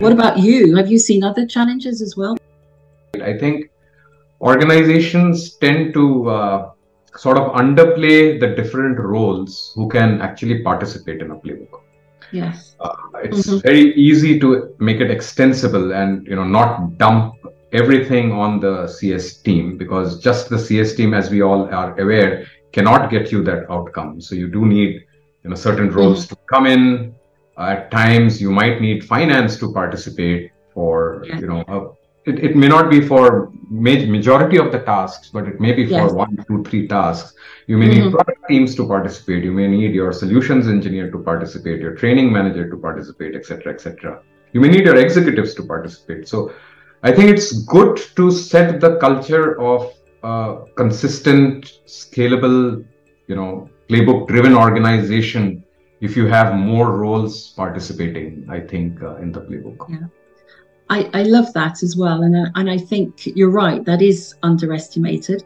What about you? Have you seen other challenges as well? I think organizations tend to uh, sort of underplay the different roles who can actually participate in a playbook. Yes. Uh, it's mm-hmm. very easy to make it extensible and you know not dump everything on the CS team because just the CS team, as we all are aware, cannot get you that outcome. So you do need you know certain roles mm-hmm. to come in. At times, you might need finance to participate for yes. you know a it, it may not be for majority of the tasks, but it may be for yes. one, two, three tasks. You may mm-hmm. need product teams to participate. You may need your solutions engineer to participate, your training manager to participate, etc., etc. You may need your executives to participate. So, I think it's good to set the culture of uh, consistent, scalable, you know, playbook-driven organization. If you have more roles participating, I think uh, in the playbook. Yeah. I, I love that as well. And, uh, and I think you're right, that is underestimated.